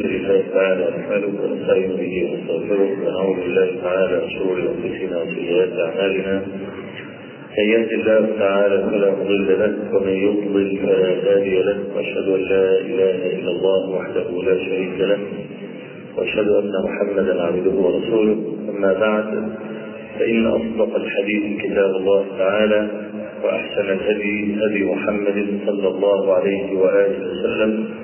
لله تعالى نحمده ونستعين به ونستغفره ونعوذ بالله تعالى من شرور أنفسنا وسيئات أعمالنا. من يهد الله تعالى فلا مضل له ومن يضلل فلا هادي له وأشهد أن لا إله إلا الله وحده لا شريك له وأشهد أن محمدا عبده ورسوله. أما بعد فإن أصدق الحديث كتاب الله تعالى وأحسن الهدي هدي محمد صلى الله عليه وآله وسلم.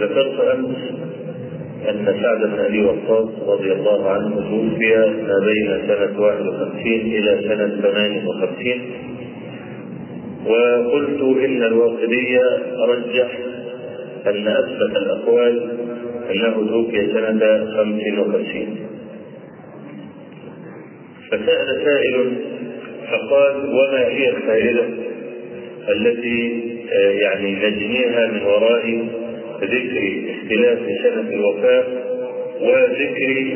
ذكرت أمس أن سعد بن أبي وقاص رضي الله عنه توفي ما بين سنة 51 إلى سنة 58 وقلت إن الواقدي رجح أن أثبت الأقوال أنه توفي سنة 55 فسأل سائل فقال وما هي الفائدة التي يعني نجنيها من وراء ذكر اختلاف سنة الوفاة وذكر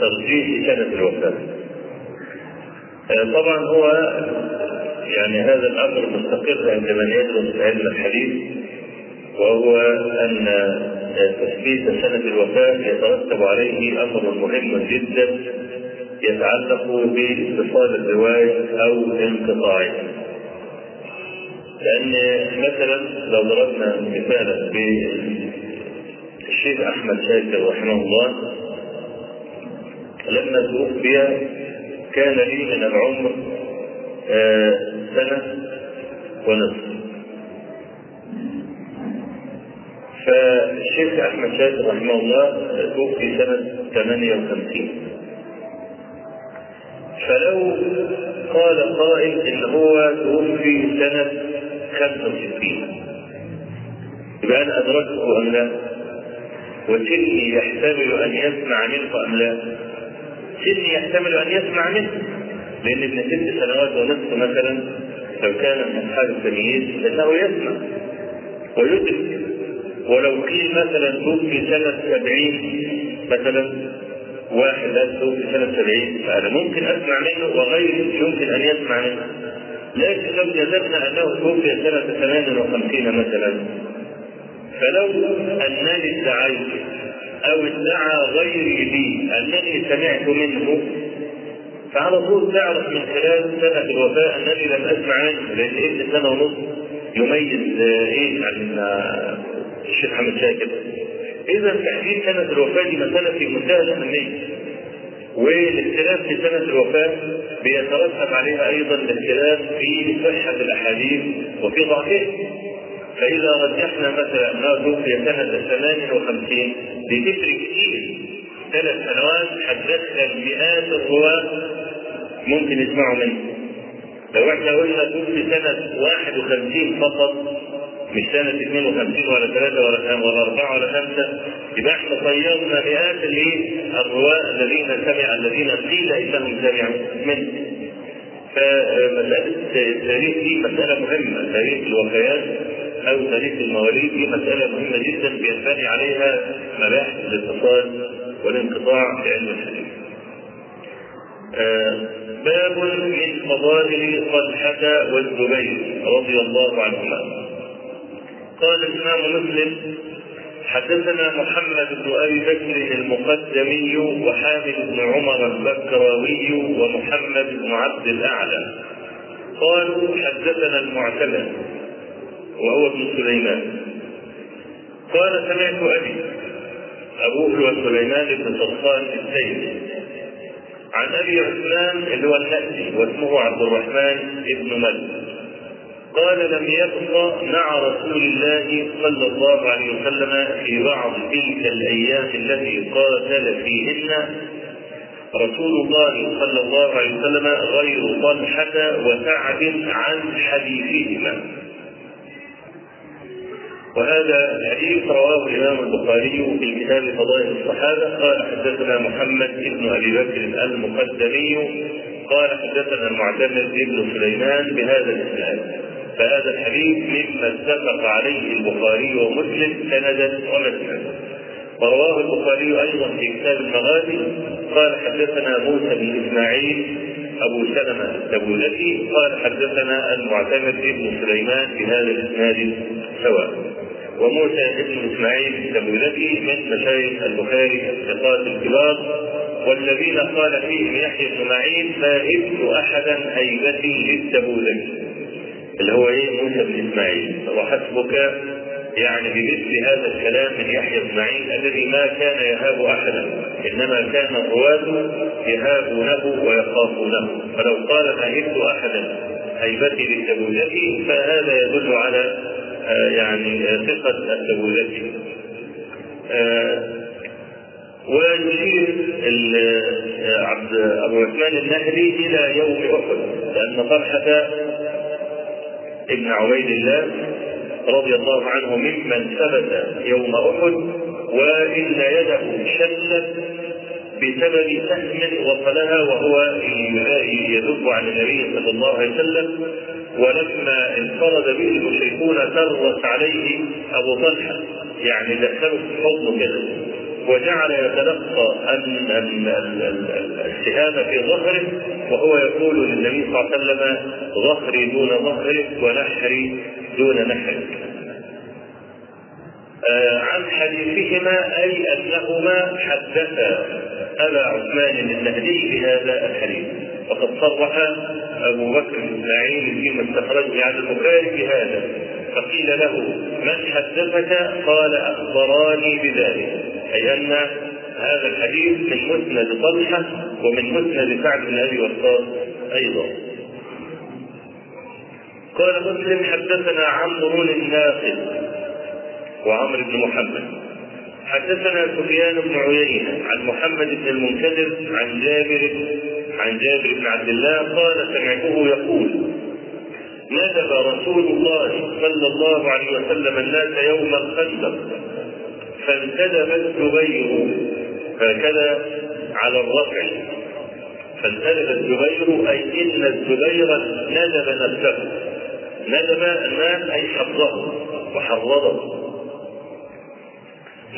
ترجيح سنة الوفاة. طبعا هو يعني هذا الأمر مستقر عند من يدرس علم الحديث وهو أن تثبيت سنة الوفاة يترتب عليه أمر مهم جدا يتعلق باتصال الرواية أو انقطاعها. لأن مثلا لو ضربنا مثالا بالشيخ أحمد شاكر رحمه الله لما توفي كان لي من العمر آه سنة ونصف. فالشيخ أحمد شاكر رحمه الله توفي سنة 58 فلو قال قائل إن هو توفي سنة 65 يبقى أنا ادركته أم لا؟ وسني يحتمل أن يسمع منه أم لا؟ سني يحتمل أن يسمع منه لأن ابن ست سنوات ونصف مثلا لو كان من أصحاب التمييز فإنه يسمع ويدرك ولو قيل مثلا توفي سنة 70 مثلا واحد توفي سنة 70 فأنا ممكن أسمع منه وغيري يمكن أن يسمع منه لكن لو جددنا أنه توفي سنة 58 مثلا. فلو أنني ادعيت أو ادعى غيري لي انني سمعت منه فعلى طول تعرف من خلال سنة الوفاة أنني لم أسمع منه لأن ابن سنة ونصف يميز إيه عن الشيخ محمد شاكر. اذا تحديد سنة الوفاة دي مسألة في منتهى الأهمية. والاختلاف في سنة الوفاة بيترتب عليها أيضا الاختلاف في صحة الأحاديث وفي ضعفها. فإذا رجحنا مثلا أنه توفي سنة 58 بتفرق كتير ثلاث سنوات هتدخل مئات الرواة ممكن يسمعوا منه. لو إحنا قلنا توفي سنة 51 فقط مش سنة 52 ولا 3 ولا ولا 4 ولا 5 يبقى إحنا طيرنا مئات الرواة الذين سمع الذين قيل إنهم سمعوا منه. فمسألة التاريخ دي مسألة مهمة، تاريخ الوفيات أو تاريخ المواليد دي مسألة مهمة جدا بينبني عليها مباحث الاتصال والانقطاع في علم الحديث. آه باب من فضائل طلحة والزبير رضي الله عنهما. قال الإمام مسلم حدثنا محمد بن أبي بكر المقدمي وحامد بن عمر البكراوي ومحمد بن عبد الأعلى. قال حدثنا المعتمد وهو ابن سليمان. قال سمعت أبي أبوه هو سليمان بن صفان السيد عن أبي عثمان اللي هو النأسي واسمه عبد الرحمن بن مالك قال لم يبق مع رسول الله صلى الله عليه وسلم في بعض تلك الأيام التي قاتل فيهن. رسول الله صلى الله عليه وسلم غير طلحة وسعد عن حديثهما. وهذا الحديث رواه الإمام البخاري في كتاب فضائل الصحابة. قال حدثنا محمد بن أبي بكر المقدمي. قال حدثنا المعتمر بن سليمان بهذا الإسناد. فهذا الحديث مما اتفق عليه البخاري ومسلم سندا ومتنا ورواه البخاري أيضا في كتاب المغازي قال حدثنا موسى بن إسماعيل أبو سلمة التبوذكي قال حدثنا المعتمر بن سليمان بهذا الإسناد سواء. وموسى بن إسماعيل التبوذكي من مشايخ البخاري الثقات الكبار والذين قال فيهم يحيى بن معين فهبت احدا هيبتي للتبوذكي اللي هو إيه؟ موسى بن إسماعيل. وحسبك يعني بمثل هذا الكلام من يحيى بن معين الذي ما كان يهاب أحدا إنما كان الرواة يهابونه ويخافونه. فلو قال هبت أحدا هيبتي للتبوذكي فهذا يدل على آه يعني آه ثقة التبوذكي آه ويشير عبد أبو عثمان النهدي إلى يوم أحد لأن طلحه ابن عبيد الله رضي الله عنه ممن ثبت يوم أحد وإن يده شلت بسبب سهم وصلها وهو يذب عن النبي صلى الله عليه وسلم ولما انفرد به المشركون كرس عليه أبو طلحة. يعني دخله في حضنه كده وجعل يتلقى السهام في ظهره وهو يقول للنبي صلى الله عليه وسلم ظهري دون ظهرك ونحري دون نحرك آه عن حديثهما أي أنهما حدثا. أبا عثمان النهدي بهذا الحديث. وقد صرح أبو بكر اسماعيل فيما استخرجه عن البخاري بهذا. فقيل له من حدثك؟ قال أخبراني بذلك. أي أن هذا الحديث من مسند طلحه ومن مسند سعد بن أبي وقاص أيضا. قال مسلم حدثنا عمرو الناقد وعمرو بن محمد. حدثنا سفيان بن عيينة عن محمد بن المنكدر عن جابر عن جابر بن عبد الله قال سمعته يقول ندب رسول الله صلى الله عليه وسلم الناس يوم الخندق فانتدب الزبير هكذا على الرفع. فانتدب الزبير أي إن الزبير ندب نفسه. ندب الناس أي حفظه وحرضه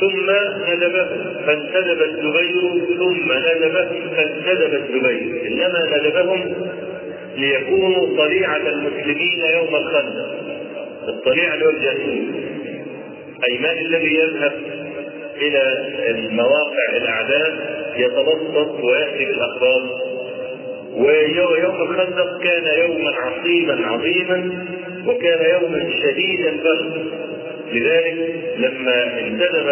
ثم ندبه فانتدب الزبير ثم ندبه فانتدب الزبير. إنما ندبهم ليكونوا طليعة المسلمين يوم الخندق. الطليعة اللي هو أي من الذي يذهب إلى المواقع الأعداء يتبسط ويأتي بالأخبار. ويوم الخندق كان يوما عصيبا عظيما وكان يوما شديد البرد لذلك لما انتدب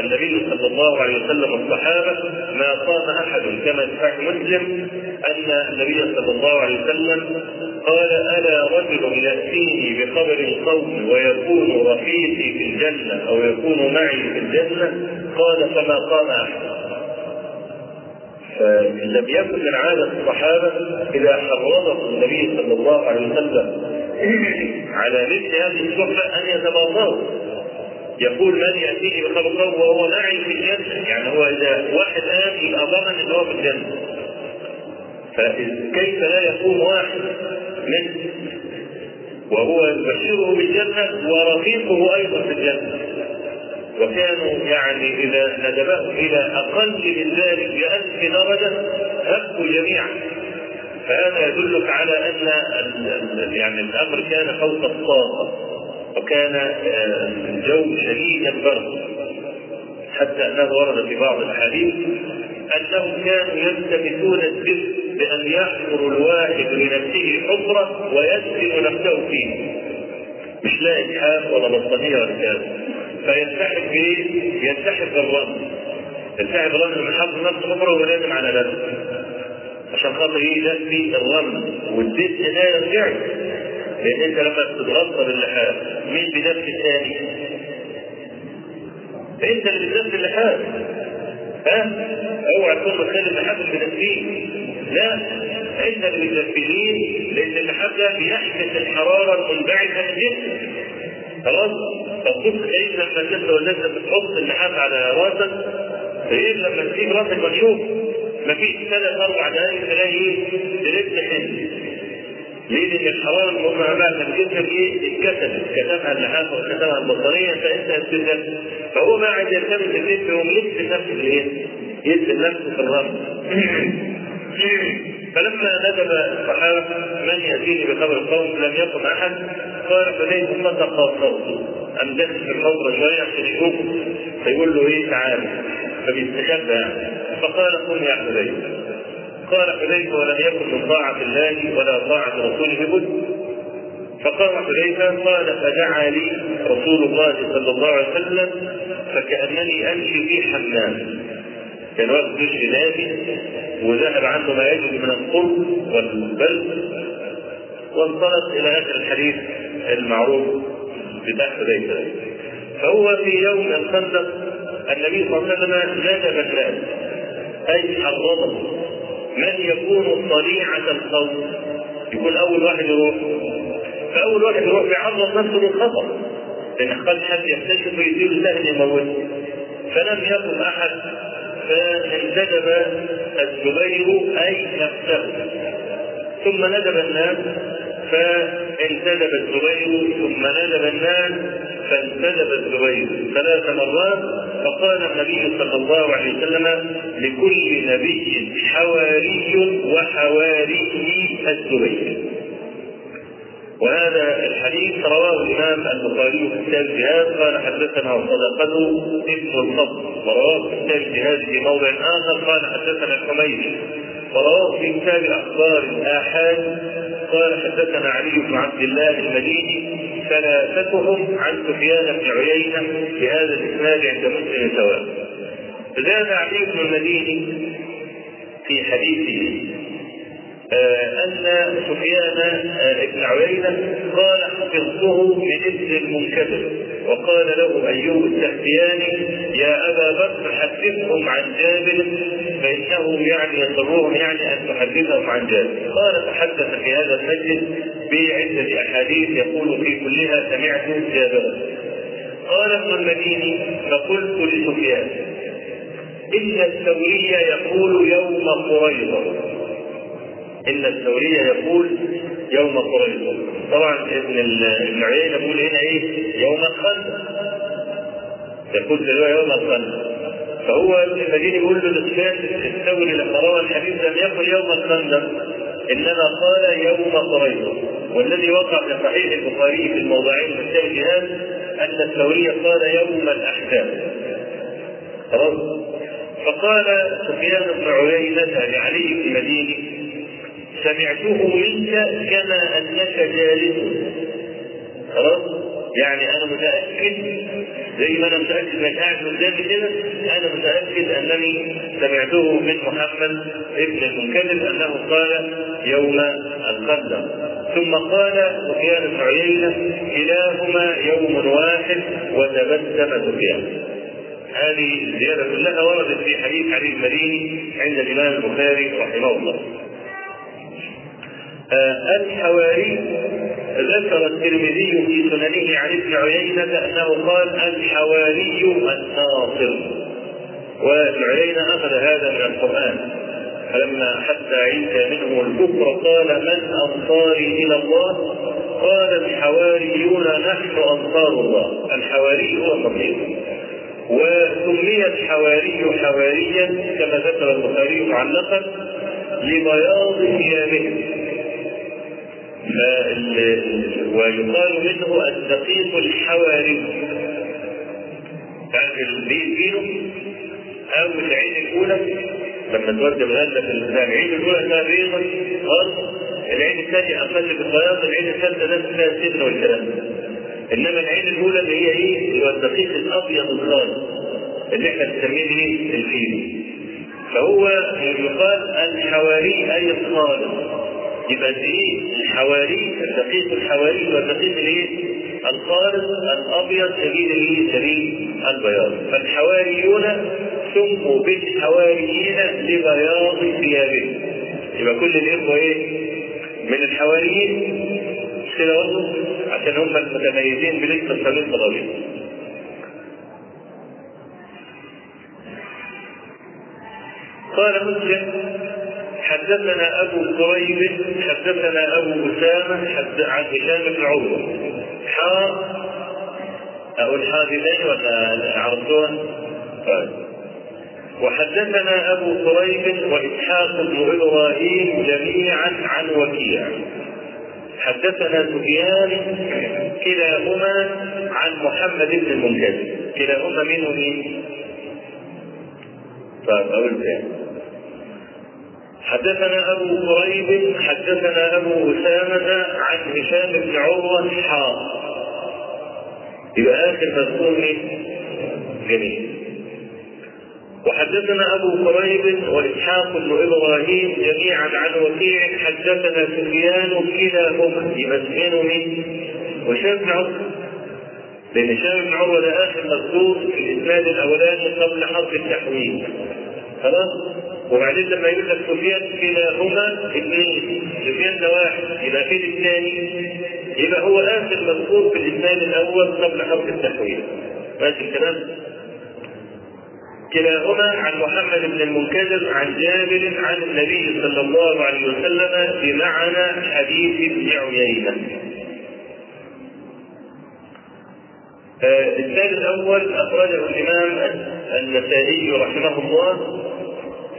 النبي صلى الله عليه وسلم الصحابة ما قام أحد كما في مسلم أن النبي صلى الله عليه وسلم قال ألا رجل يأتيني بخبر القوم ويكون رفيقي في الجنة أو يكون معي في الجنة؟ قال فما قام أحد. فلم يكن من عادة الصحابة إذا حرضهم النبي صلى الله عليه وسلم على مثل هذه الصحبة أن يتباطؤوا يقول من يأتيني بخبر قوم وهو معي في الجنة؟ يعني هو إذا واحد آمن يبقى ضمن أن هو في الجنة. فكيف لا يقوم واحد؟ منه وهو يبشره بالجنة ورفيقه أيضا في الجنة. وكانوا يعني إذا ندبهم إلى أقل من ذلك بألف درجة هبوا جميعا. فهذا يدلك على أن يعني الأمر كان فوق الطاقة وكان الجو شديد البرد. حتى أنه ورد في بعض الأحاديث أنهم كانوا يلتمسون الدفء بأن يحفر الواحد لنفسه حفرة ويدفن نفسه فيه. مش لاقي إسحاق ولا بطانية ولا كذا فيلتحق بايه؟ يلتحق بالرمل يلتحق بالرمل من حط نفسه حفره ولازم على نفسه. عشان خاطر إيه؟ يدفي الرمل والدفء ده يرجع لأن أنت لما تتغطى باللحاف مين بيدفي الثاني؟ أنت اللي بتدفي اللحاف. ها؟ أوعى تكون متخيل اللحاف اللي بتدفيه لا اللي بتدفيه لأن اللحاف ده بيحبس الحراره المنبعثه من الجسم خلاص فبص تلاقيك لما تبدا والناس بتحط اللحاف على راسك؟ غير لما تسيب راسك مكشوف؟ مفيش ثلاث أربع دقائق تلاقي إيه تلف حلم ليه؟ لأن الحرارة بقى من جسمك إيه؟ اتكتبت كتبها اللحاف وكتبها البطاريه فإنت هتبدا فهو بقى عايز يلتمس اللف يقوم لف نفسه الإيه؟ يدفن نفسه في الرمل فلما ندب الصحابة من ياتيني بخبر القوم لم يقم أحد. قال فليس صدق قام داخل في الحوض شوية عشان يشوف فيقول له إيه؟ تعالى فبيستخبى يعني. فقال قم يا حذيفة. قال حذيفة ولم يكن من طاعة الله ولا طاعة رسوله بد. فقام حذيفة قال فدعا لي رسول الله صلى الله عليه وسلم فكأنني أمشي في حمام. كان واقف دش نادي وذهب عنه ما يجد من القرب والبلد وانطلق إلى آخر الحديث المعروف بتاع حذيفة. فهو في يوم الخندق النبي صلى الله عليه وسلم ندب الناس أي حرضهم من يكون طليعة الخوف؟ يكون أول واحد يروح فأول واحد يروح بيعرض نفسه للخطر لأن قد حد يكتشف ويصير سهل يموته. فلم يقم أحد فانتدب الزبير أي نفسه. ثم ندب الناس فانتدب الزبير ثم ندب الناس فانتدب الزبير ثلاث مرات. فقال النبي صلى الله عليه وسلم لكل نبي حواري وحواريه الزبير. وهذا الحديث رواه الإمام البخاري في كتاب الجهاد. قال حدثنا صدقته ابن الفضل ورواه في كتاب الجهاد في موضع آخر. قال حدثنا الحميدي ورواه في كتاب أخبار الآحاد. قال حدثنا علي بن عبد الله المديني ثلاثتهم عن سفيان بن عيينة بهذا الإسناد عند مسلم سواء. زاد علي بن المديني في حديثه أن سفيان آه بن عيينة قال حفظته من ابن المنكدر. وقال له أيوب السختياني يا أبا بكر حدثهم عن جابر فإنه يعني يسرهم يعني أن تحدثهم عن جابر. قال تحدث في هذا المجلس بعدة أحاديث يقول في كلها سمعت جابرا. قال ابن المديني فقلت لسفيان إن الثوري يقول يوم قريظة. إن الثوري يقول يوم قريظه طبعا ابن ابن عيينه يقول هنا إيه؟ يوم الخندق. يقول الرواية يوم الخندق. فهو ابن المديني يقول له لسفيان الثوري لما روى الحديث لم يقل يوم الخندق إنما قال يوم قريظه والذي وقع في صحيح البخاري في الموضعين الجهاد أن الثوري قال يوم الأحزاب. خلاص؟ فقال سفيان بن عيينة لعلي المديني سمعته منك كما أنك جالس. خلاص؟ يعني أنا متأكد زي ما أنا متأكد انك قاعد قدامي كده أنا متأكد أنني سمعته من محمد ابن المنكدر أنه قال يوم الخندق ثم قال سفيان بن عيينه كلاهما يوم واحد وتبسم سفيان هذه الزياده كلها وردت في حديث علي المديني عند الإمام البخاري رحمه الله. الحواري ذكر الترمذي في سننه عن ابن عيينة أنه قال الحواري الناصر. وابن عيينة أخذ هذا من القرآن. فلما حتى عيسى منه الكفر قال من أنصاري إلى الله؟ قال الحواريون نحن أنصار الله. الحواري هو النصير وسمي الحواري حواريا كما ذكر البخاري معلقا لبياض ثيابهم ويقال منه الدقيق الحواري. تعرف فينه أو العين الأولى لما تودي الغله في العين الأولى فيها بيض خالص العين الثانية أقل بالبياض العين الثالثة ده فيها السدن والكلام إنما العين الأولى اللي هي إيه؟ اللي هو الدقيق الأبيض الخالص اللي إحنا بنسميه إيه؟ الفيل فهو يقال الحواري أي الخالص يبقى إيه؟ الحواري الدقيق الحواري والدقيق الإيه؟ الخالص الأبيض سبيل الايه؟ سبيل البياض فالحواريون سموا بالحواريين لبياض ثيابهم يبقى كل الإخوة إيه؟ من الحواريين كده برضه عشان هم المتميزين بلبس القميص الابيض قال مسلم حدثنا أبو كريب حدثنا أبو أسامة حد عن هشام بن عروة. حاء أقول حاذفين ولا عرفتوها؟ طيب. وحدثنا أبو كريب وإسحاق بن إبراهيم جميعا عن وكيع. حدثنا سفيان كلاهما عن محمد بن المنكدر كلاهما من ومين؟ طيب أقول تاني حدثنا أبو كريب حدثنا أبو أسامة عن هشام بن عروة حاء يبقى آخر مذكور؟ جميل. وحدثنا أبو كريب وإسحاق بن إبراهيم جميعا عن وكيع حدثنا سفيان كلاهما سفيان من وهشام بن عروة. لأن هشام بن عروة ده آخر مذكور في الإسناد الأولاني قبل حرف التحويل. خلاص؟ وبعدين لما يقول لك سفيان كلاهما اثنين سفيان ده واحد يبقى فين الثاني؟ يبقى هو آخر مذكور في الاسناد الأول قبل حرف التحويل ماشي الكلام؟ كلاهما عن محمد بن المنكدر عن جابر عن النبي صلى الله عليه وسلم بمعنى حديث ابن عيينة. الثاني الأول أخرجه الإمام النسائي رحمه الله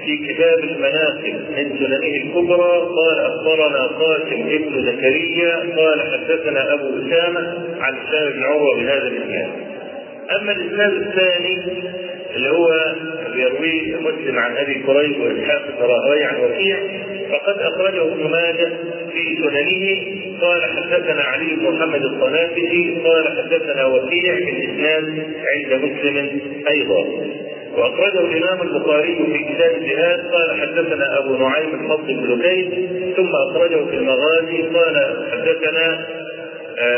في كتاب المناقب من سننه الكبرى قال أخبرنا قاسم ابن زكريا قال حدثنا أبو أسامة عن بن عروة بهذا الإسناد. أما الإسناد الثاني اللي هو بيرويه مسلم عن أبي كريب وإسحاق بن راهوي عن وكيع فقد أخرجه ابن ماجه في سننه قال حدثنا علي بن محمد الصنافسي قال حدثنا وكيع في الإسناد عند مسلم أيضا وأخرجه الإمام البخاري في كتاب الجهاد قال حدثنا أبو نعيم الفضل بن لكيد ثم أخرجه في المغازي قال حدثنا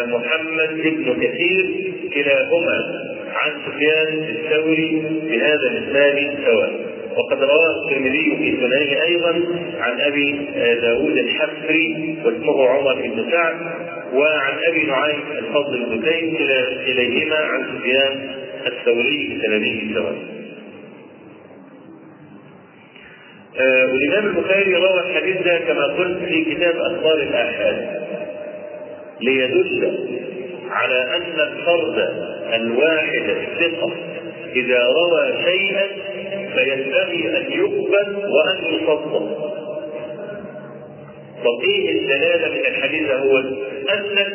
محمد بن كثير كلاهما عن سفيان الثوري بهذا الإسناد سواء وقد رواه الترمذي في سننه أيضا عن أبي داود الحفري واسمه عمر بن سعد وعن أبي نعيم الفضل بن كيس كليهما عن سفيان الثوري بسنده سواء. آه والإمام البخاري روى الحديث ده كما قلت في كتاب أخبار الآحاد ليدل على أن الفرد الواحد الثقة إذا روى شيئا فينبغي أن يقبل وأن يصدق طب إيه الدلالة من الحديث هو انك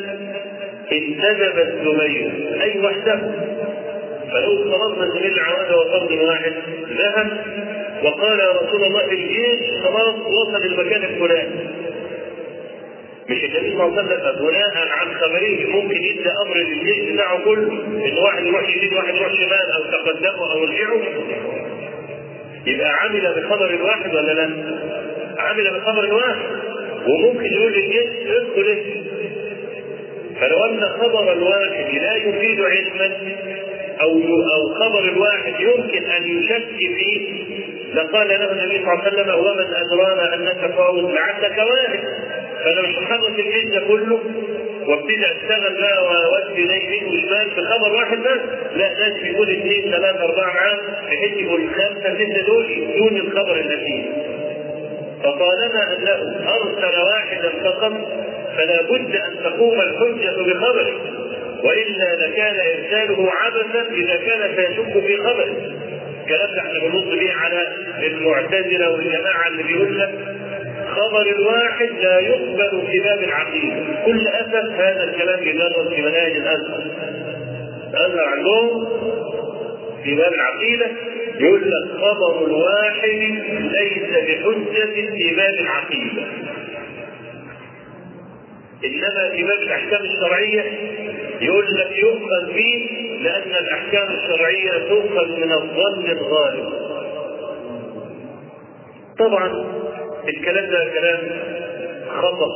انتدب الزبير أي وحده فلو افترضنا زبير العواد وفرد واحد ذهب وقال يا رسول الله الجيش خلاص وصل المكان الفلاني. مش النبي صلى الله عليه وسلم بناء عن خبره ممكن يدي أمر للجيش بتاعه كله إن واحد يروح يمين واحد يروح شمال أو تقدموا أو ارجعوا يبقى عمل بخبر الواحد ولا لا؟ عمل بخبر الواحد وممكن يقول للجيش ادخل انت فلو أن خبر الواحد لا يفيد علما أو أو خبر الواحد يمكن أن يشك فيه لقال له النبي صلى الله عليه وسلم ومن ادرانا أنك فاوز لعلك واحد. هخلص الجيش ده كله وابتدي اشتغل بقى واودي يمين وشمال في خبر واحد بس لا لازم يكون اثنين ثلاثة أربعة معاه بحيث يكون الخمسه ستة دول دون الخبر الاخير فطالما أنه أرسل واحدا فقط فلا بد أن تقوم الحجة بخبره وإلا لكان إرساله عبثا إذا كان سيشك في خبره. الكلام ده إحنا بنرد بيه على المعتزلة والجماعة اللي بيقول لك خبر الواحد لا يقبل في باب العقيده كل أسف هذا الكلام يدرس في مناهج الأزهر. الأزهر عندهم في باب العقيدة. يقول لك خبر الواحد ليس بحجة في باب العقيدة. إنما باب الأحكام الشرعية يقول لك يؤخذ به لأن الأحكام الشرعية تؤخذ من الظن الغالب. طبعا الكلام ده كلام خطأ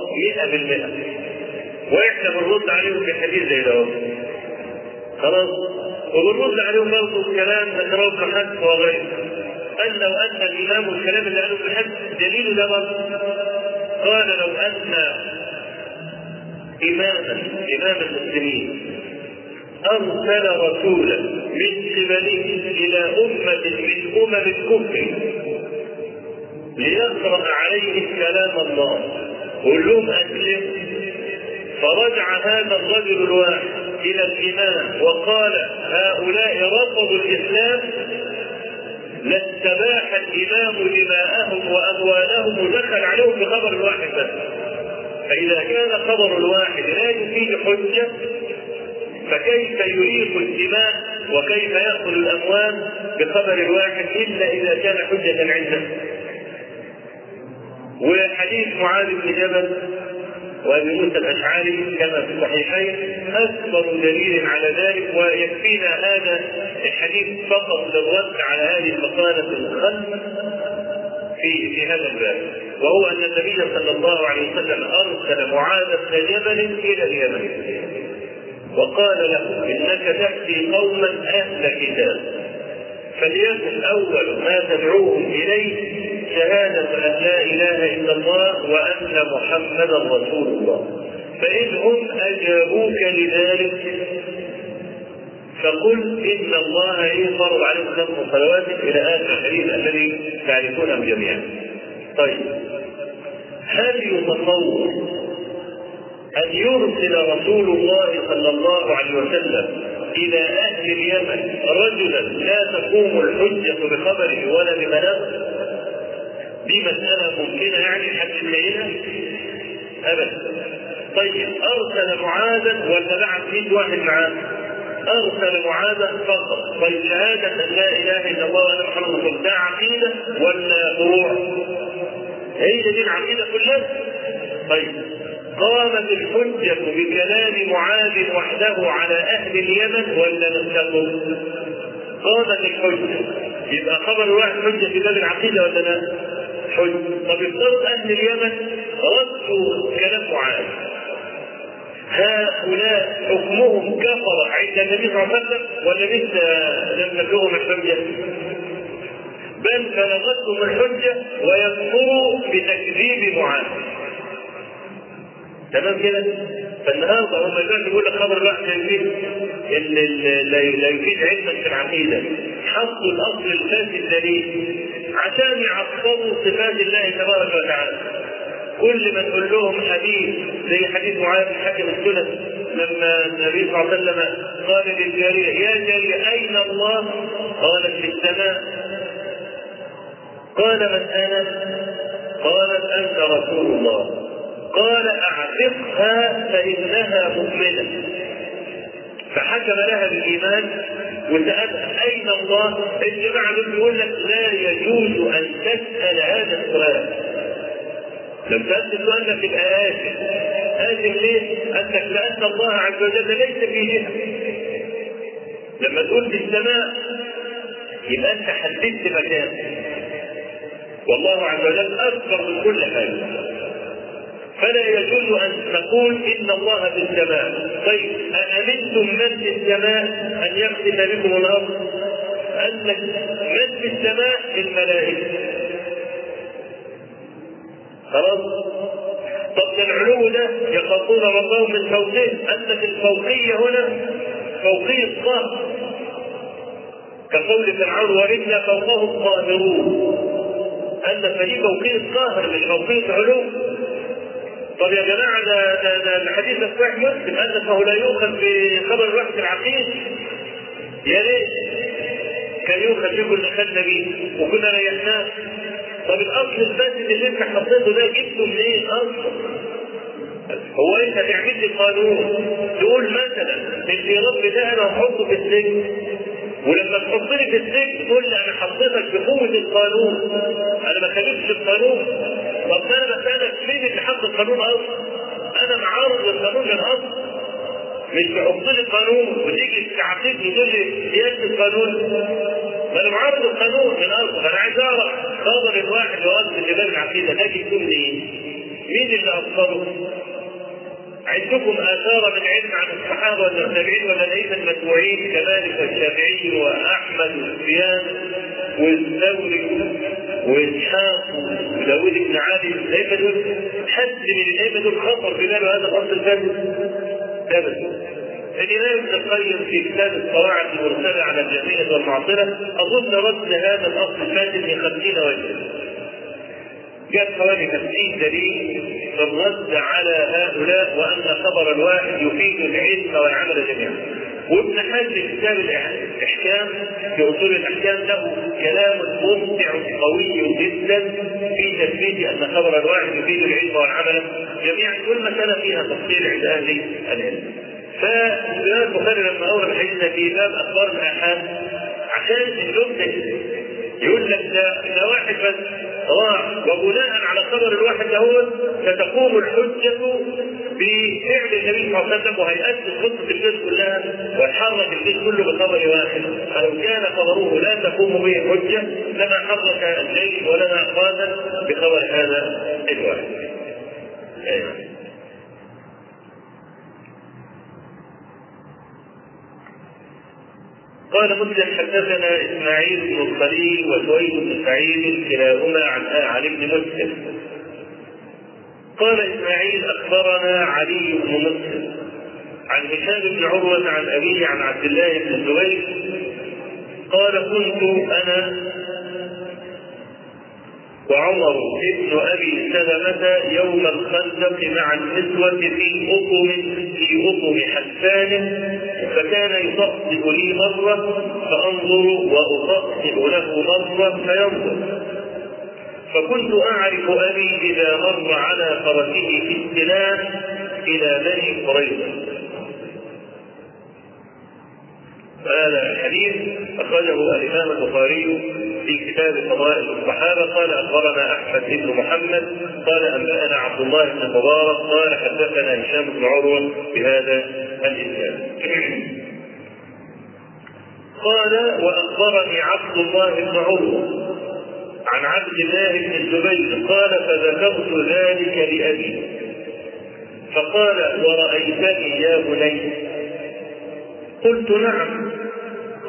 100% وإحنا بنرد عليهم في حديث زي ده. خلاص؟ وبنرد عليهم برضه كلام ذكره ابن حزم وغيره قال لو أن الإمام والكلام اللي قاله ابن حزم دليل ده قال لو أن إماما إمام المسلمين. أرسل رسولا من قبله إلى أمة من أمم الكفر. ليقرأ عليه كلام الله. قول لهم أسلم. فرجع هذا الرجل الواحد إلى الإمام وقال هؤلاء رفضوا الإسلام. لاستباح الإمام دماءهم وأموالهم. ودخل عليهم بخبر الواحد بس. فإذا كان خبر الواحد لا يفيد حجة فكيف يريق الدماء وكيف يأخذ الأموال بخبر الواحد إلا إذا كان حجة عنده؟ وحديث معاذ بن جبل وأبي موسى الأشعري كما في الصحيحين أكبر دليل على ذلك ويكفينا هذا الحديث فقط للرد على هذه المقالة الخلف في في هذا الباب. وهو أن النبي صلى الله عليه وسلم أرسل معاذ بن جبل إلى اليمن. وقال له إنك تأتي قوما أهل كتاب. فليكن أول ما تدعوهم إليه شهادة أن لا إله إلا الله وأن محمدا رسول الله. فإن هم أجابوك لذلك فقل إن الله فرض عليكم خمس صلوات إلى آخر الحديث الذي تعرفونه جميعا. طيب. هل يتصور أن يرسل رسول الله صلى الله عليه وسلم إلى أهل اليمن رجلا لا تقوم الحجة بخبره ولا ببلاغه دي مسألة ممكنة يعني حد يلاقيها؟ أبدا. طيب أرسل معاذا ولا بعت 100 واحد معاه؟ أرسل معاذا فقط. طيب شهادة أن لا إله إلا الله وأن محمد رسول ده عقيدة ولا فروع؟ هي دي العقيدة كلها؟ طيب قامت الحجة بكلام معاذ وحده على أهل اليمن ولا لم؟ قامت الحجة يبقى خبر الواحد حجة في باب العقيدة ولا لا؟ حجة طب افترض أهل اليمن ردوا كلام معاذ هؤلاء حكمهم كفر عند النبي صلى الله عليه وسلم ولا لسه لم نبلغهم الحجة؟ بل بلغتهم الحجة ويكفروا بتكذيب معاذ. تمام كده؟ فالنهارده هم دلوقتي بيقول لك خبر الواحد لا يفيد لا يفيد علمك في العقيدة. حطوا الأصل الفاسد دليل. عشان يعطلوا صفات الله تبارك وتعالى. كل ما نقول لهم حديث زي حديث معاذ حكم السلف لما النبي صلى الله عليه وسلم قال للجارية يا جارية أين الله؟ قالت في السماء. قال من أنا؟ قالت أنت رسول الله قال اعتقها فإنها مؤمنة فحكم لها بالإيمان وسالها أين الله؟ الجماعة دول بيقول لك لا يجوز أن تسأل هذا السؤال. لو سألت السؤال ده تبقى آسف. آسف ليه؟ انك لأن الله عز وجل ليس في جهة. لما تقول في السماء يبقى أنت حددت مكان. والله عز وجل أكبر من كل حاجة. فلا يجوز أن تقول إن الله في السماء. طيب أأمنتم من في السماء أن يخسف بكم الأرض؟ لك من في السماء الملائكه خلاص؟ طب العلو ده يخافون ربهم من فوقهم. لك الفوقية هنا فوقيه قهر كقول فرعون وإنا فوقهم قاهرون. قال لك فدي فوقيه قهر مش فوقيه علو. طب يا جماعة ده ده, ده الحديث ده صحيح مسلم قال لك فهو لا يؤخذ بخبر الواحد العقيد. يا ريت كان يؤخذ به كل خدنا بيه وكنا ريحناه. طب الأصل الفاسد اللي أنت حطيته ده جبته منين أصلا؟ هو أنت تعمل لي قانون. تقول مثلا إن الرب ده أنا هحطه في السجن. ولما تحطني في السجن تقول لي أنا حطيتك بقوة القانون. أنا ما خالفش القانون. طب أنا بسالك مين اللي حط القانون أصلا؟ أنا معارض للقانون من أصلا مش تحط لي قانون وتيجي تعاقبني تقول لي سياسه القانون؟ ما أنا معارض القانون من أصلا فانا عايز أعرف. خبر الواحد وأصل لباب العقيده ده يكون منين؟ مين اللي أصله؟ عندكم آثار من علم عن الصحابة والتابعين والأئمة المتبوعين كمالك والشافعي وأحمد وسفيان والثوري وإسحاق وداود بن علي الأئمة دول حد من الأئمة دول خطر بباله هذا الأصل الفاسد؟ أبدا الإمام ابن القيم في كتاب القواعد المرسلة على الجميلة والمعصرة أظن رد هذا الأصل الفاسد في خمسين وجها جاءت حوالي 50 دليل الرد على هؤلاء وأن خبر الواحد يفيد العلم والعمل جميعا. وابن حزم كتاب الإحكام في أصول الإحكام له كلام ممتع قوي جدا في تثبيت أن خبر الواحد يفيد العلم والعمل جميعا كل مسألة فيها تفصيل عند أهل العلم. فالامام البخاري لما أورد الحديث في باب أخبار الآحاد عشان الجمله يقول لك ده واحد بس وبناء على خبر الواحد ده ستقوم الحجة بفعل النبي صلى الله عليه وسلم وهيأسس خطة الجيش كلها ويحرك الجيش كله بخبر واحد فلو كان خبره لا تقوم به الحجة لما حرك الجيش ولما قاد بخبر هذا الواحد. أيوة. قال مسلم حدثنا إسماعيل بن الخليل وسويد بن سعيد كلاهما عن عن ابن مسلم. قال إسماعيل أخبرنا علي بن مسلم عن هشام بن عروة عن أبيه عن عبد الله بن الزبير قال كنت أنا وعمر ابن أبي سلمة يوم الخندق مع النسوة في اطم في اطم حسان فكان يصفق لي مرة فأنظر واصفق له مرة فينظر. فكنت أعرف أبي إذا مر على فرسه في السلاح إلى بني قريظة. هذا الحديث أخرجه الإمام البخاري في كتاب فضائل الصحابه قال أخبرنا أحمد بن محمد قال أنبأنا عبد الله بن المبارك قال حدثنا هشام بن عروة بهذا الاسلام قال وأخبرني عبد الله بن عروة عن عبد الله بن الزبير قال فذكرت ذلك لأبي. فقال ورأيتني يا بني. قلت نعم.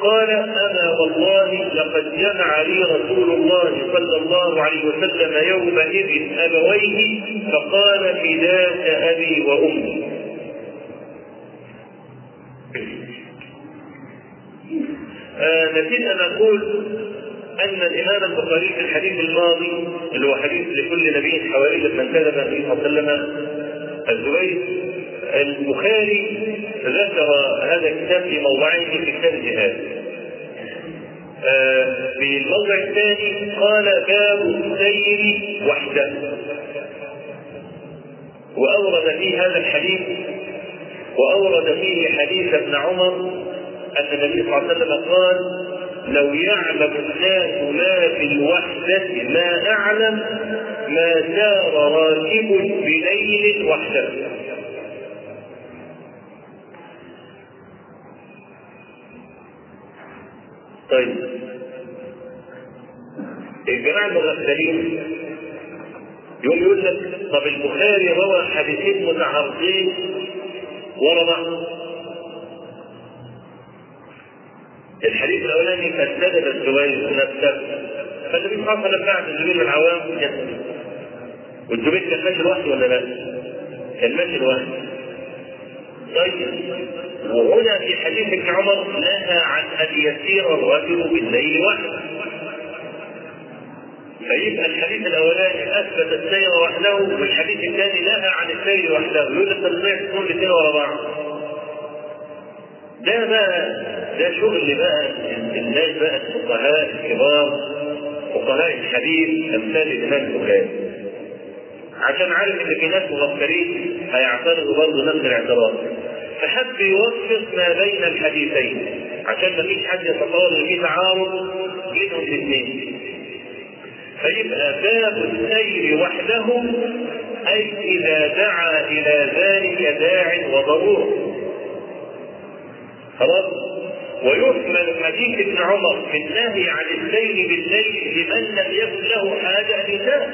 قال أنا والله لقد جمع لي رسول الله صلى الله عليه وسلم يومئذ أبويه فقال فداك أبي وأمي آه نسيت أن أقول أن الإمام البخاري في الحديث الماضي اللي هو حديث لكل نبي حوالي لما انتدب النبي صلى الله عليه وسلم الزبير البخاري ذكر هذا الكتاب في موضعين في كتاب الجهاد. آه في الموضع الثاني قال باب السير وحده. وأورد فيه هذا الحديث وأورد فيه حديث ابن عمر أن النبي صلى الله عليه وسلم قال لو يعلم الناس ما في الوحدة ما أعلم ما سار راكب بليل وحده طيب الجماعة المغفلين يقوم يقول لك طب البخاري روى حديثين متعارضين ورا بعض الحديث الأولاني كذب الزبير نفسه. فالنبي صلى الله عليه وسلم بعد الزبير من العوام والزبير كان ماشي لوحده ولا لا؟ كان ماشي لوحده. طيب وهنا في حديث ابن عمر نهى عن أن يسير الرجل بالليل وحده. فيبقى الحديث الأولاني أثبت السير وحده والحديث الثاني نهى عن السير وحده. يقول لك تطلع تكون الاثنين ورا بعض. ده بقى ده شغل بقى الناس بقى الفقهاء الكبار فقهاء الحديث أمثال الإمام البخاري. عشان عارف إن في ناس مغفلين هيعترضوا برضه نفس الاعتراض. فحب يوفق ما بين الحديثين. عشان ما فيش حد يتصور ان في تعارض بينهم الاثنين فيبقى باب السير وحده أي إذا دعا إلى ذلك داع وضروره خلاص؟ ويحمل حديث ابن عمر في النهي عن السير بالليل لمن لم يكن له نساء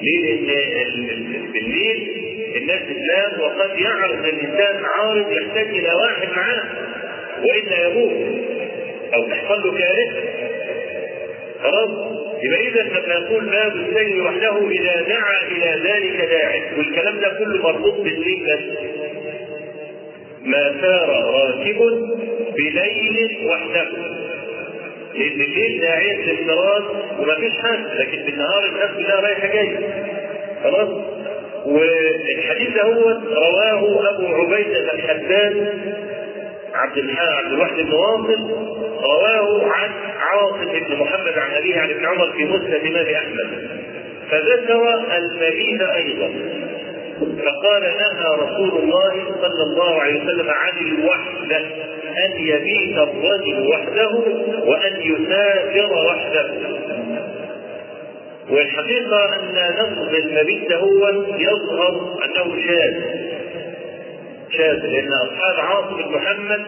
ليه؟ لأن بالليل الناس تنام وقد يعرض الإنسان عارض يحتاج إلى واحد معاه وإلا يموت أو تحصل له كارثة. خلاص يبقى اذا لما يقول باب السير وحده إذا دعا إلى ذلك داعي والكلام ده كله مربوط بالليل بس. ما سار راكب بليل وحده. لأن الليل داعيه للفراغ ومفيش حد لكن بالنهار الناس كلها رايحة جاية. خلاص؟ والحديث ده هو رواه أبو عبيدة الحداد عبد عبد الواحد بن واصل رواه عن عاصم بن محمد عن أبيه عن ابن عمر في مسند الامام أحمد. فذكر المبيت أيضا. فقال نهى رسول الله صلى الله عليه وسلم عن الوحدة أن يبيت الرجل وحده وأن يسافر وحده. والحقيقة أن لفظ المبيت هو يظهر أنه شاذ. شاذ لأن أصحاب عاصم بن محمد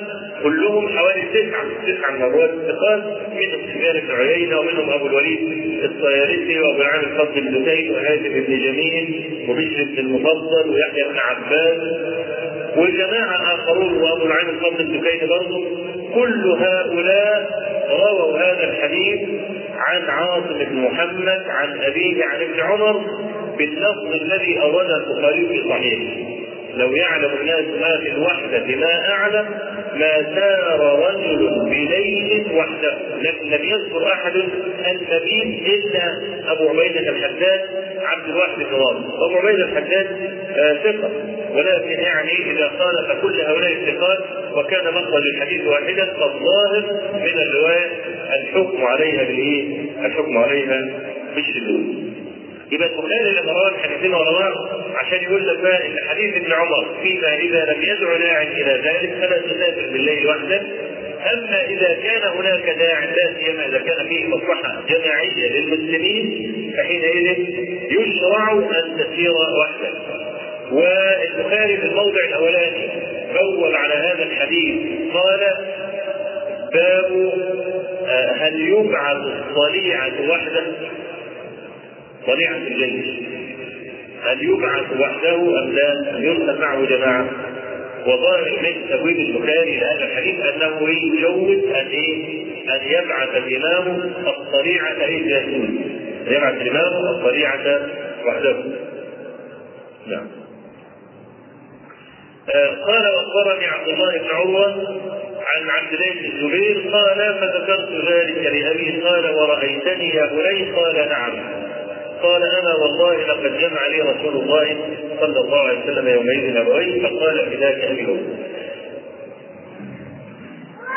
كلهم حوالي تسعة تسعة من الرواة الثقات منهم سفيان بن عيينة ومنهم أبو الوليد الطيارسي وأبو العام الفضل بن زيد وهاشم بن جميل وبشر بن المفضل ويحيى بن عباس وجماعة آخرون وأبو العام الفضل كيس برضه. كل هؤلاء رووا هذا الحديث عن عاصم بن محمد عن أبيه عن ابن عمر باللفظ الذي أورده البخاري في صحيحه. لو يعلم الناس ما في الوحدة ما أعلم ما سار رجل بليل وحده. لكن لم يذكر أحد المبيت إلا أبو عبيدة الحداد عبد الواحد بن أبو عبيدة الحداد آه ثقة. ولكن يعني إذا قال فكل هؤلاء الثقات وكان مخرج الحديث واحدا فالظاهر من الرواية الحكم عليها بالإيه؟ الحكم عليها بالشذوذ يبقى البخاري لما روى الحديثين وراه عشان يقول لك بقى إن حديث ابن عمر فيما إذا لم يدعو داع إلى ذلك فلا تسافر بالليل وحده. أما إذا كان هناك داع لا سيما إذا كان فيه مصلحة جماعية للمسلمين فحينئذ يشرع أن تسير وحدك والبخاري في الموضع الأولاني بوب على هذا الحديث قال باب هل يبعث الصليعة وحده طليعة الجيش هل يبعث وحده ام لا؟ يرسل معه جماعة؟ وظاهر من تبويب البخاري لهذا الحديث أنه يجوز أن إيه؟ أن يبعث الإمام الطليعه أي الجاسوس. يبعث الإمام الطليعه وحده. نعم. آه قال واخبرني عبد الله بن عروه عن عبد الله بن الزبير قال فذكرت ذلك لأبي قال ورأيتني يا بني قال نعم قال أنا والله لقد جمع لي رسول الله صلى الله عليه وسلم يومئذ ابويه فقال فداك أبي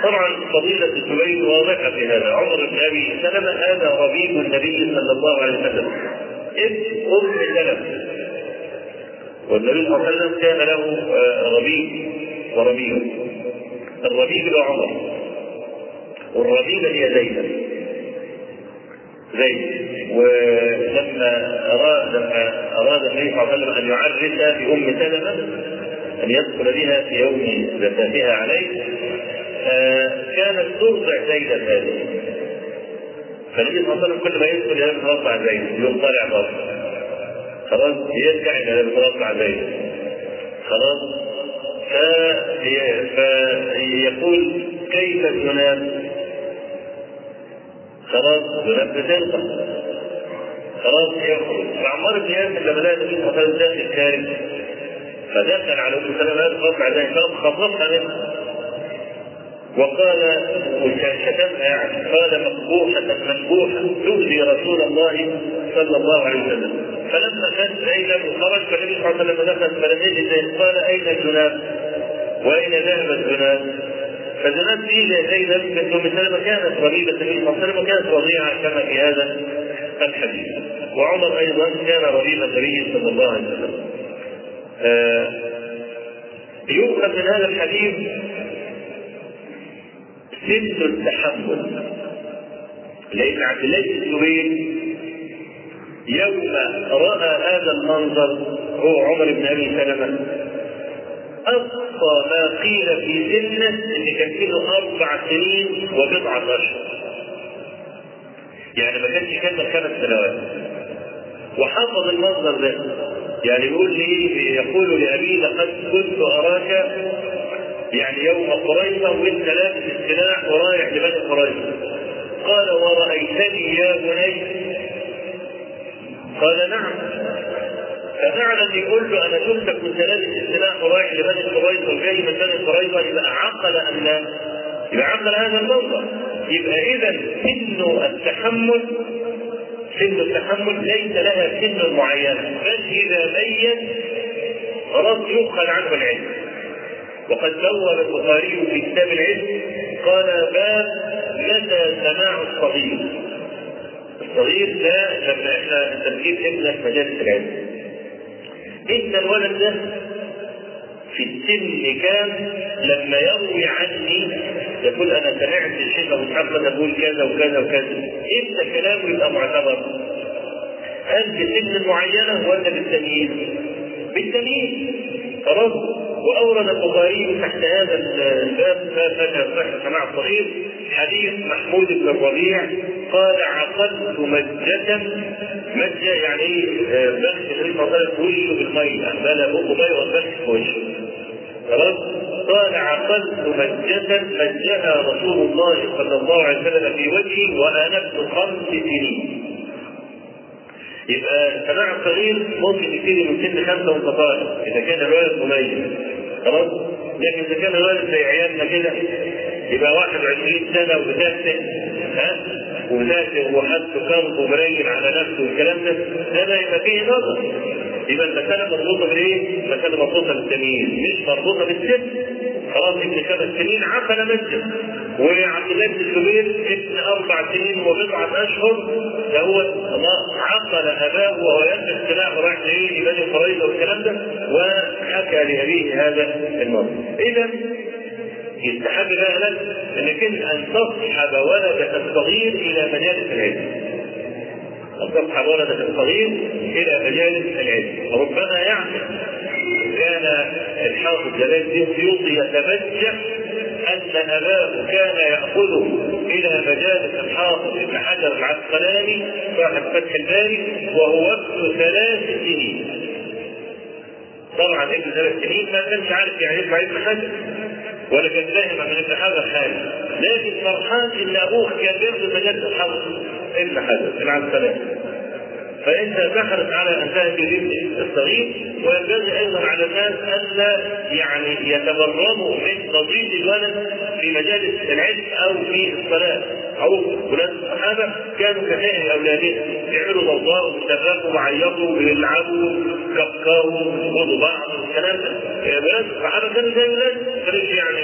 طبعا فضيلة الزبير واضحة في هذا، عمر بن أبي سلمة هذا ربيب النبي صلى الله عليه وسلم. ابن أم سلمة. والنبي صلى الله عليه وسلم كان له ربيب وربيب. الربيب له عمر. والربيبة هي زينب. زيد. ولما اراد لما أراد النبي صلى الله عليه وسلم أن يعرس بام سلمة أن يدخل بها في يوم زفافها عليه كانت ترضع زيدا هذه فالنبي صلى الله عليه وسلم كل ما يدخل يلبس مرضع زيد يقوم طالع بره خلاص يرجع إلى يلبس مرضع زيد. خلاص. فيقول كيف تنام؟ خلاص تلقى خلاص يخرج فعمار بن ياسر لما لقى النبي صلى الله عليه وسلم داخل خارج فدخل على أم سلمة رفع ذلك فخطفها منها وقال شتمها يعني قال مقبوحة مذبوحة تؤذي رسول الله صلى الله عليه وسلم. فلما كان زينب خرج فالنبي صلى الله عليه وسلم دخل فلم يجد قال أين الجناب؟ وأين ذهب الجناب؟ فزنات دي زينب بنت ام سلمه كانت ربيبه النبي صلى الله عليه وكانت رضيعه كما في هذا الحديث. وعمر أيضا كان ربيب النبي صلى الله عليه وسلم. آه يؤخذ من هذا الحديث سن التحمل. لأن عبد الله بن الزبير يوم رأى هذا المنظر هو عمر بن أبي سلمة أقصى ما قيل في سنه إن كان له أربع سنين وبضعة أشهر. يعني ما كانش كمل خمس سنوات. وحفظ المنظر ده. يعني يقول لي يقول لأبي لقد كنت أراك يعني يوم قريظة وأنت لابس السلاح ورايح لبني قريظة. قال ورأيتني يا بني قال نعم ففعلا يقول له أنا شفتك كنت لابس السلاح ورايح لبني قريظه وجاي من بني قريظه يبقى عقل لا؟ يبقى عقل هذا الموضع يبقى إذا سن التحمل سن التحمل ليس لها سن معينه بل إذا ميت خلاص يؤخذ عنه العلم. وقد بوب البخاري في كتاب العلم قال باب متى سماع الصغير. الصغير ده لما إحنا تجيب ابنك مجالس العلم. انت الولد ده في السن كام لما يروي عني يقول أنا سمعت الشيخ ابو اسحاق يقول كذا وكذا وكذا إمتى كلامه يبقى معتبر؟ هل بسن معينة ولا بالتمييز؟ بالتمييز خلاص وأورد البخاري تحت هذا الباب باب صحه سماع الصغير حديث محمود بن الربيع قال عقدت مجة مجة يعني بخش عليه وسلم وشه بالمية بلا بقه ميه وبخش في وشه. خلاص؟ قال عقدت مجة مجها رسول الله صلى الله عليه وسلم في وجهي ابن خمس سنين. يبقى سماع الصغير ممكن يبتدي من سن خمسة وانت إذا كان الولد مميز خلاص؟ لكن إذا كان الولد زي عيالنا كده يبقى 21 سنة وبتهته ها؟ وذاكر وحد كرب ومريل على نفسه والكلام ده هذا يبقى فيه نظر يبقى المسألة مربوطة بالإيه؟ المسألة مربوطة بالتمييز مش مربوطة بالسن. خلاص ابن خمس سنين عقل مسجد. وعبد الله بن الزبير ابن أربع سنين وبضعة أشهر فهو عقل أباه وهو يلبس سلاح وراح لبني قريظة والكلام ده وحكى لأبيه هذا النص إذا يستحب لك انك أن تصحب ولدك الصغير إلى مجالس العلم. ان تصحب ولدك الصغير إلى مجالس العلم، ربما يعني كان الحافظ جلال الدين السيوطي يتبجح أن أباه كان ياخذه إلى مجالس الحافظ ابن حجر العسقلاني صاحب فتح الباري وهو ابن ثلاث سنين. طبعا ابن ثلاث سنين ما كانش عارف يعني يطلع ابن حجر ولا كان فاهم من ابن حجر حاجة لكن فرحان ان كان بياخد مجال الحظ ابن حجر العسقلاني فانت تحرص على ان تهدي الابن الصغير وينبغي أيضا على الناس ألا يعني يتبرموا من تضييع الولد في مجالس العلم أو في الصلاة. معروف ولاد الصحابه كانوا كسائر اولادهم يعملوا ضوضاء ويصرخوا ويعيطوا ويلعبوا كفكروا ويخبطوا بعض والكلام ده. ولاد الصحابه كانوا زي ولاد ما كانوش يعني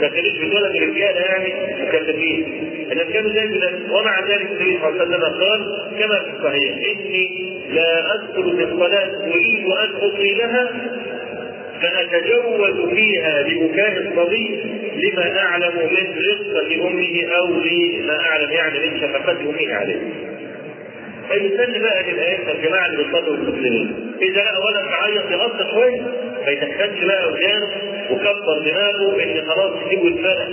ما كانوش بتولد رجاله يعني مكلفين. انهم كانوا زي ولاد ومع ذلك النبي صلى الله عليه وسلم قال كما في الصحيح إني لا أذكر في الصلاة اريد ان أطيلها فأتجوز فيها ببكاء الصبي لما أعلم من رقة أمه أو لما أعلم يعني من شفقة أمه عليه. فيستنى بقى للآيات الجماعة اللي بيصلوا المسلمين. إذا لقى ولد معيط يغطى شوية ما يتخنش بقى ودانه وكبر دماغه إن خلاص يسيبه يتفرق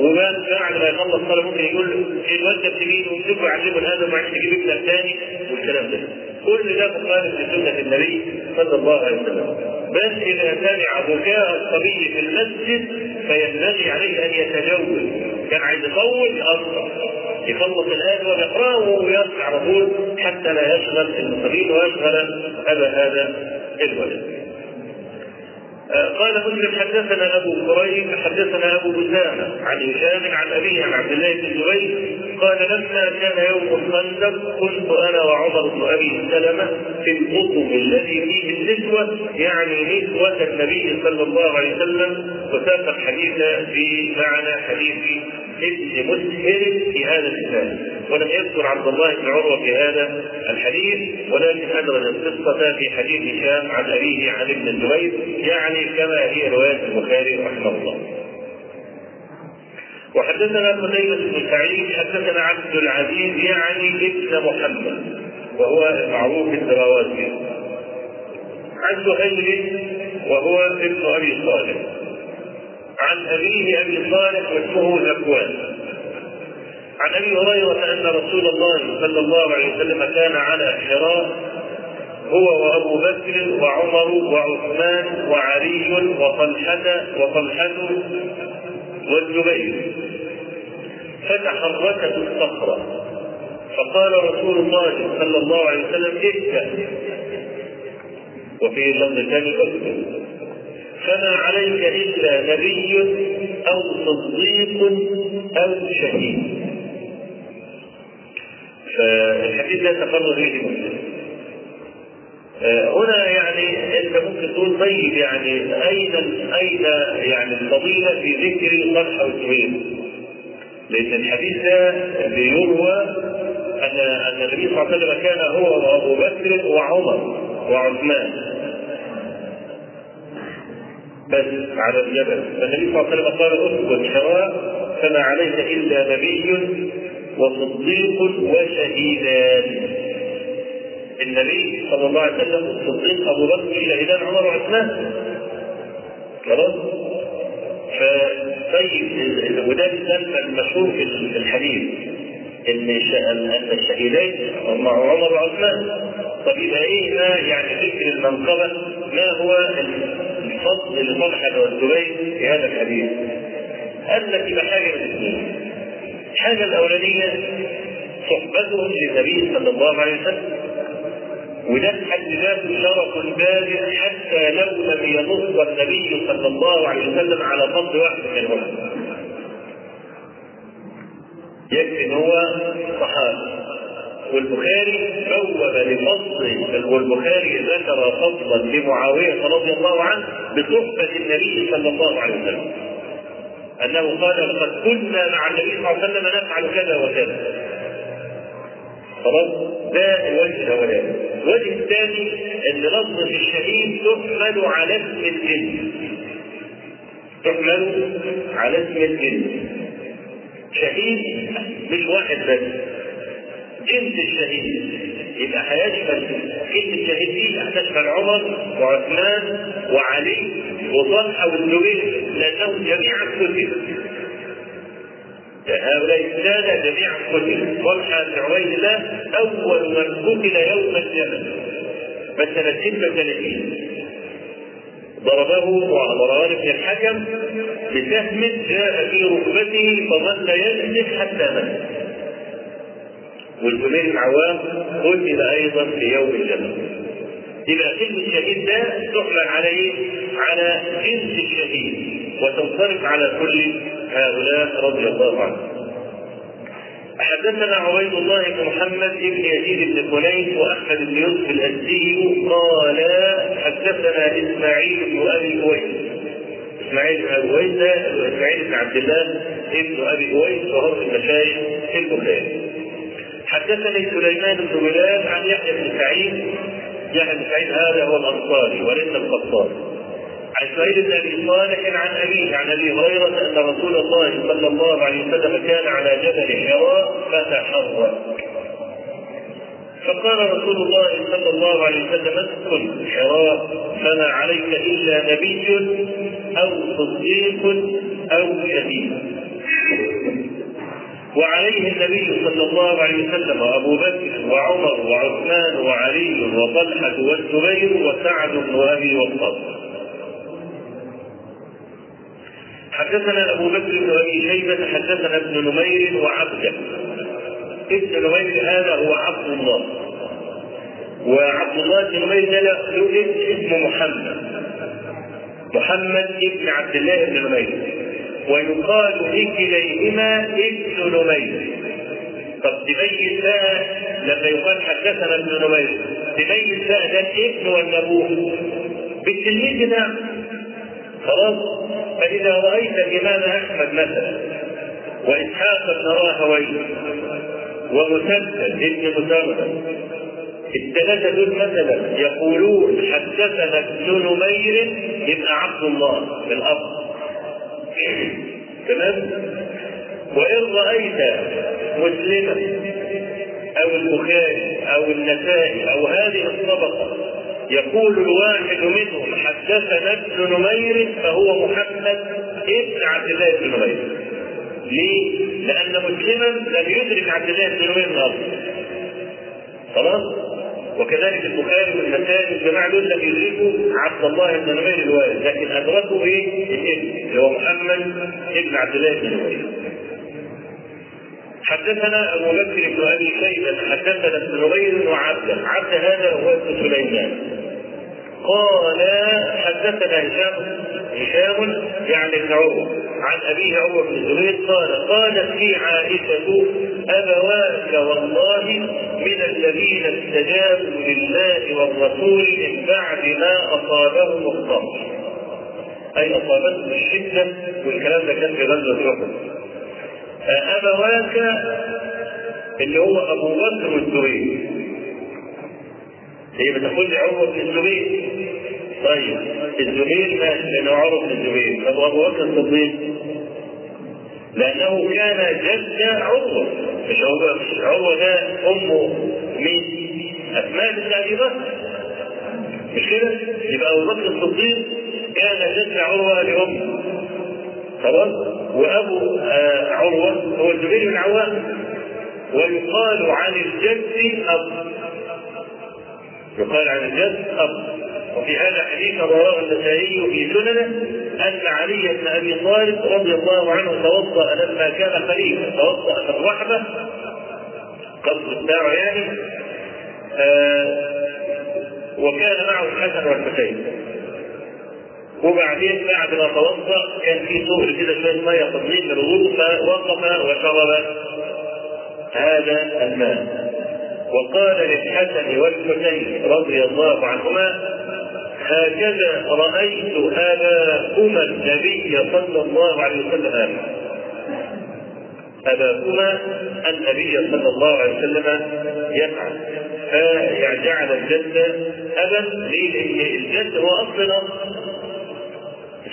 وبعد بعد ما يخلص صلاة ممكن يقول له الواد ده بتجيبه وتشوفه يعلمه هذا وبعدين تجيب ابنك تاني والكلام ده. كل ده مخالف لسنة النبي صلى الله عليه وسلم. بل إذا سمع بكاء الصبي في المسجد فينبغي عليه أن يتجوز كان عايز يطول يقطع يخلص الآية ويقرأه ويرجع على طول حتى لا يشغل الصبي ويشغل أبا هذا الولد. قال مسلم حدثنا أبو كريم حدثنا أبو بسامه عن هشام عن أبيه عن عبد الله بن الزبير قال لما كان يوم الخندق كنت أنا وعمر بن أبي سلمة في القطب الذي فيه النسوة يعني نسوة النبي صلى الله عليه وسلم وساق الحديث في معنى حديث ابن مسهر في هذا الكتاب ولم يذكر عبد الله بن عروة في هذا الحديث ولكن أدرج القصة في حديث هشام عن أبيه عن ابن الزبير يعني كما هي رواية البخاري رحمه الله. وحدثنا قتيبة بن سعيد حدثنا عبد العزيز يعني ابن محمد وهو معروف الدراواتي عن زهير وهو ابن أبي صالح. عن أبيه أبي صالح واسمه ذكوان. عن أبي هريرة أن رسول الله صلى الله عليه وسلم كان على حراء هو وأبو بكر وعمر وعثمان وعلي وطلحة وطلحة والزبير. فتحركت الصخرة. فقال رسول الله صلى الله عليه وسلم اهدى وفي اللفظ الثاني اكتب فما عليك إلا نبي أو صديق أو شهيد. فالحديث لا تفرغ به مسلم هنا يعني انت ممكن تقول طيب يعني أين أين يعني الفضيلة في ذكر طلحه والزبير؟ لأن الحديث ده بيروى ان أن النبي صلى الله عليه وسلم كان هو وأبو بكر وعمر وعثمان. بس على الجبل. فالنبي صلى الله عليه وسلم قال اسكت حراء فما عليك إلا نبي وصديق وشهيدان. النبي صلى الله عليه وسلم الصديق أبو بكر شهيدان عمر وعثمان. خلاص؟ فطيب وده المثال المشهور في الحديث إن أن الشهيدين هم عمر وعثمان. طب يبقى إيه؟ ما يعني ذكر المنقبة؟ ما هو الفضل لطلحة والزبير في هذا الحديث؟ قال لك يبقى حاجة من الاثنين. الحاجة الأولانية صحبتهم للنبي صلى الله عليه وسلم. وده ذاته شرف بالغ حتى لو لم ينص النبي صلى الله عليه وسلم على فضل واحد منهم يكفي ان هو صحابي والبخاري بوب لفضل والبخاري ذكر فضلا لمعاوية رضي الله عنه بصحبة النبي صلى الله عليه وسلم. أنه قال لقد كنا مع النبي صلى الله عليه وسلم نفعل كذا وكذا. خلاص؟ ده الوجه الاولاني الوجه الثاني إن لفظه الشهيد تحمل على اسم الجن. تحمل على اسم الجن. شهيد مش واحد بس. جنس الشهيد. يبقى هيشمل كلمة شهيد دي هتشمل عمر وعثمان وعلي وطلحة والزبير لأنهم جميعا قتلوا هؤلاء السادة جميعا قتلوا طلحة بن عبيد الله أول من قتل يوم الجمل مثلا 36 ضربه مروان بن الحكم بسهم جاء في ركبته فظل ينزف حتى مات. والزبير بن عوام قتل أيضا في يوم الجمل يبقى كلمة الشهيد ده تحمل على إيه؟ على جنس الشهيد وتنصرف على كل هؤلاء رضي الله عنهم. حدثنا عبيد الله بن محمد بن يزيد بن كليس وأحمد بن يوسف الأزدي قال حدثنا إسماعيل بن أبي أويس. إسماعيل بن أبي أويس إسماعيل بن عبد الله ابن أبي أويس وهو من المشايخ البخاري. حدثني سليمان بن بلال عن يحيى بن سعيد. يحيى بن سعيد هذا هو الأنصاري وليس القطان. عن سعيد بن أبي صالح عن أبيه عن أبي هريرة أن رسول الله صلى الله عليه وسلم كان على جبل حراء فتحرك فقال رسول الله صلى الله عليه وسلم اسكن حراء فما عليك إلا نبي أو صديق أو شهيد وعليه النبي صلى الله عليه وسلم وأبو بكر وعمر وعثمان وعلي وطلحة والزبير وسعد بن ابي وقاص. حدثنا أبو بكر بن أبي شيبة حدثنا ابن نمير وعبده ابن نمير هذا هو عبد الله. وعبد الله بن نمير ده له اسمه محمد. محمد ابن عبد الله بن نمير. ويقال لكليهما ابن نمير. طب تميز بقى لما يقال حدثنا ابن نمير تميز بقى ده الابن ولا ابوه بالتلميذ بتاعه خلاص؟ فإذا رأيت الإمام أحمد مثلا وإسحاق بن راهويه ومسدد ابن مسدد الثلاثة دول مثلا يقولون حدثنا ابن نمير يبقى عبد الله الأب تمام؟ وإن رأيت مسلما أو البخاري أو النسائي أو هذه الطبقة يقول الواحد منهم حدثنا ابن نمير فهو محمد ابن عبد الله بن نمير. ليه؟ لأن مسلما لم يدرك عبد الله بن نمير من أصل. خلاص؟ وكذلك البخاري والنسائي والجماعة دول لم يدركوا عبد الله بن نمير الوالد، لكن أدركوا إيه؟ الابن اللي هو محمد ابن عبد الله بن نمير. حدثنا أبو بكر بن أبي شيبة حدثنا ابن نمير وعبده عبد هذا هو ابن سليمان قال حدثنا هشام هشام يعني ابن عن أبيه عروه بن الزبير قال قالت لي عائشة أبواك والله من الذين استجابوا لله والرسول من بعد ما أصابهم الضر. أي أصابتهم الشدة والكلام ده كان في غزوة أحد. أبواك اللي هو أبو بكر والزبير هي بتقول لي عروة بن الزبير. طيب الزبير لأنه عروة بن الزبير. طب أبو بكر الصديق؟ لأنه كان جد عروة. مش هو مش عروة ده أمه مين؟ أسماء بنت أبي بكر. مش كده؟ يبقى أبو بكر الصديق كان جد عروة لامه خلاص؟ وأبو آه عروة هو الزبير بن عوام. ويقال عن الجد أب. يقال عن الجد أب. وفي هذا حديث رواه النسائي في سننه أن علي بن أبي طالب رضي الله عنه توضأ لما كان خليفة. توضأ في الرحمه قصر بتاعه يعني. آه وكان معه الحسن والحسين. وبعدين بعد ما توضأ كان في صهر كده شوية مية تطليق للوضوء فوقف وشرب هذا الماء. وقال للحسن والحسين رضي الله عنهما هكذا رأيت أباكما النبي صلى الله عليه وسلم. أباكما النبي صلى الله عليه وسلم يفعل. فجعل الجد أبا الجد هو أصل الأصل مش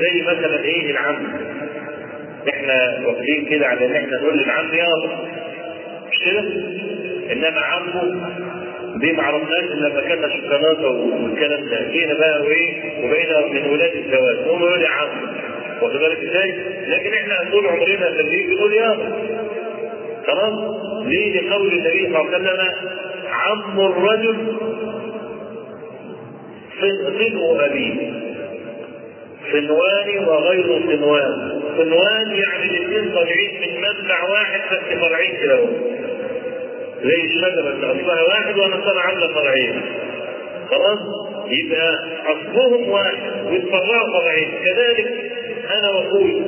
زي مثلا إيه العم. إحنا واخدين كده على إن إحنا نقول للعم يابا. مش كده؟ انما عمه دي ما عرفناش لما كنا شوكولاته والكلام ده جينا بقى وإيه وبقينا من ولاد الزواج هم يقول يا عم واخد بالك إزاي؟ لكن إحنا طول عمرنا خليك بنقول يابا خلاص؟ ليه لقول النبي صلى الله عليه وسلم عم الرجل صنو ابيه صنوان وغير صنوان صنوان يعني الاثنين طالعين من منبع واحد بس فرعين كده زي اللي أصلها واحد وأنا عاملة فرعين خلاص؟ يبقى أصلهم واحد ويتفرعوا فرعين كذلك أنا وأخوي.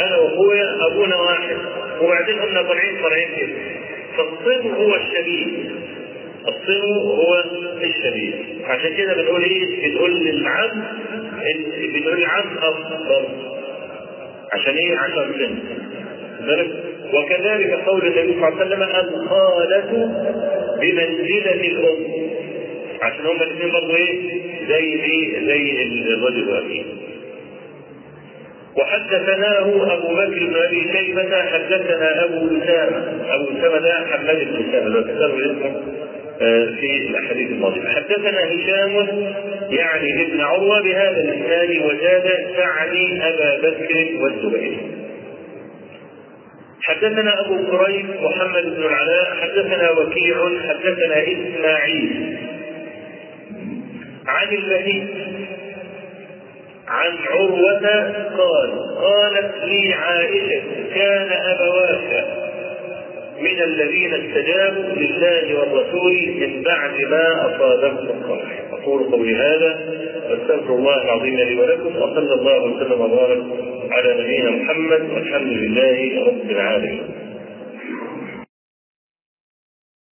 أنا وأخويا أبونا واحد. وبعدين قلنا طالعين فرعين كده. فالصن هو الشبيه الصن هو الشبيه عشان كده بنقول إيه؟ بنقول للعم بنقول العم أفضل. عشان إيه؟ عشان سن ذلك وكذلك قول النبي صلى الله عليه وسلم الخالة بمنزلة الأم عشان هما الاثنين برضه إيه؟ زي إيه؟ زي الرجل والأخيه. وحدثناه أبو بكر بن أبي شيبة حدثنا أبو أسامة أبو أسامة ده حماد بن لو تكتبوا اسمه في الأحاديث الماضية. حدثنا هشام يعني ابن عروة بهذا الإسناد وزاد تعني أبا بكر والزبير. حدثنا أبو كريب محمد بن العلاء حدثنا وكيع حدثنا إسماعيل. عن المهيب عن عروة قال قالت لي عائشة كان أبواك من الذين استجابوا لله والرسول من بعد ما أصابهم القرح أقول قولي هذا واستغفر الله العظيم لي ولكم وصلى الله وسلم وبارك على نبينا محمد والحمد لله رب العالمين.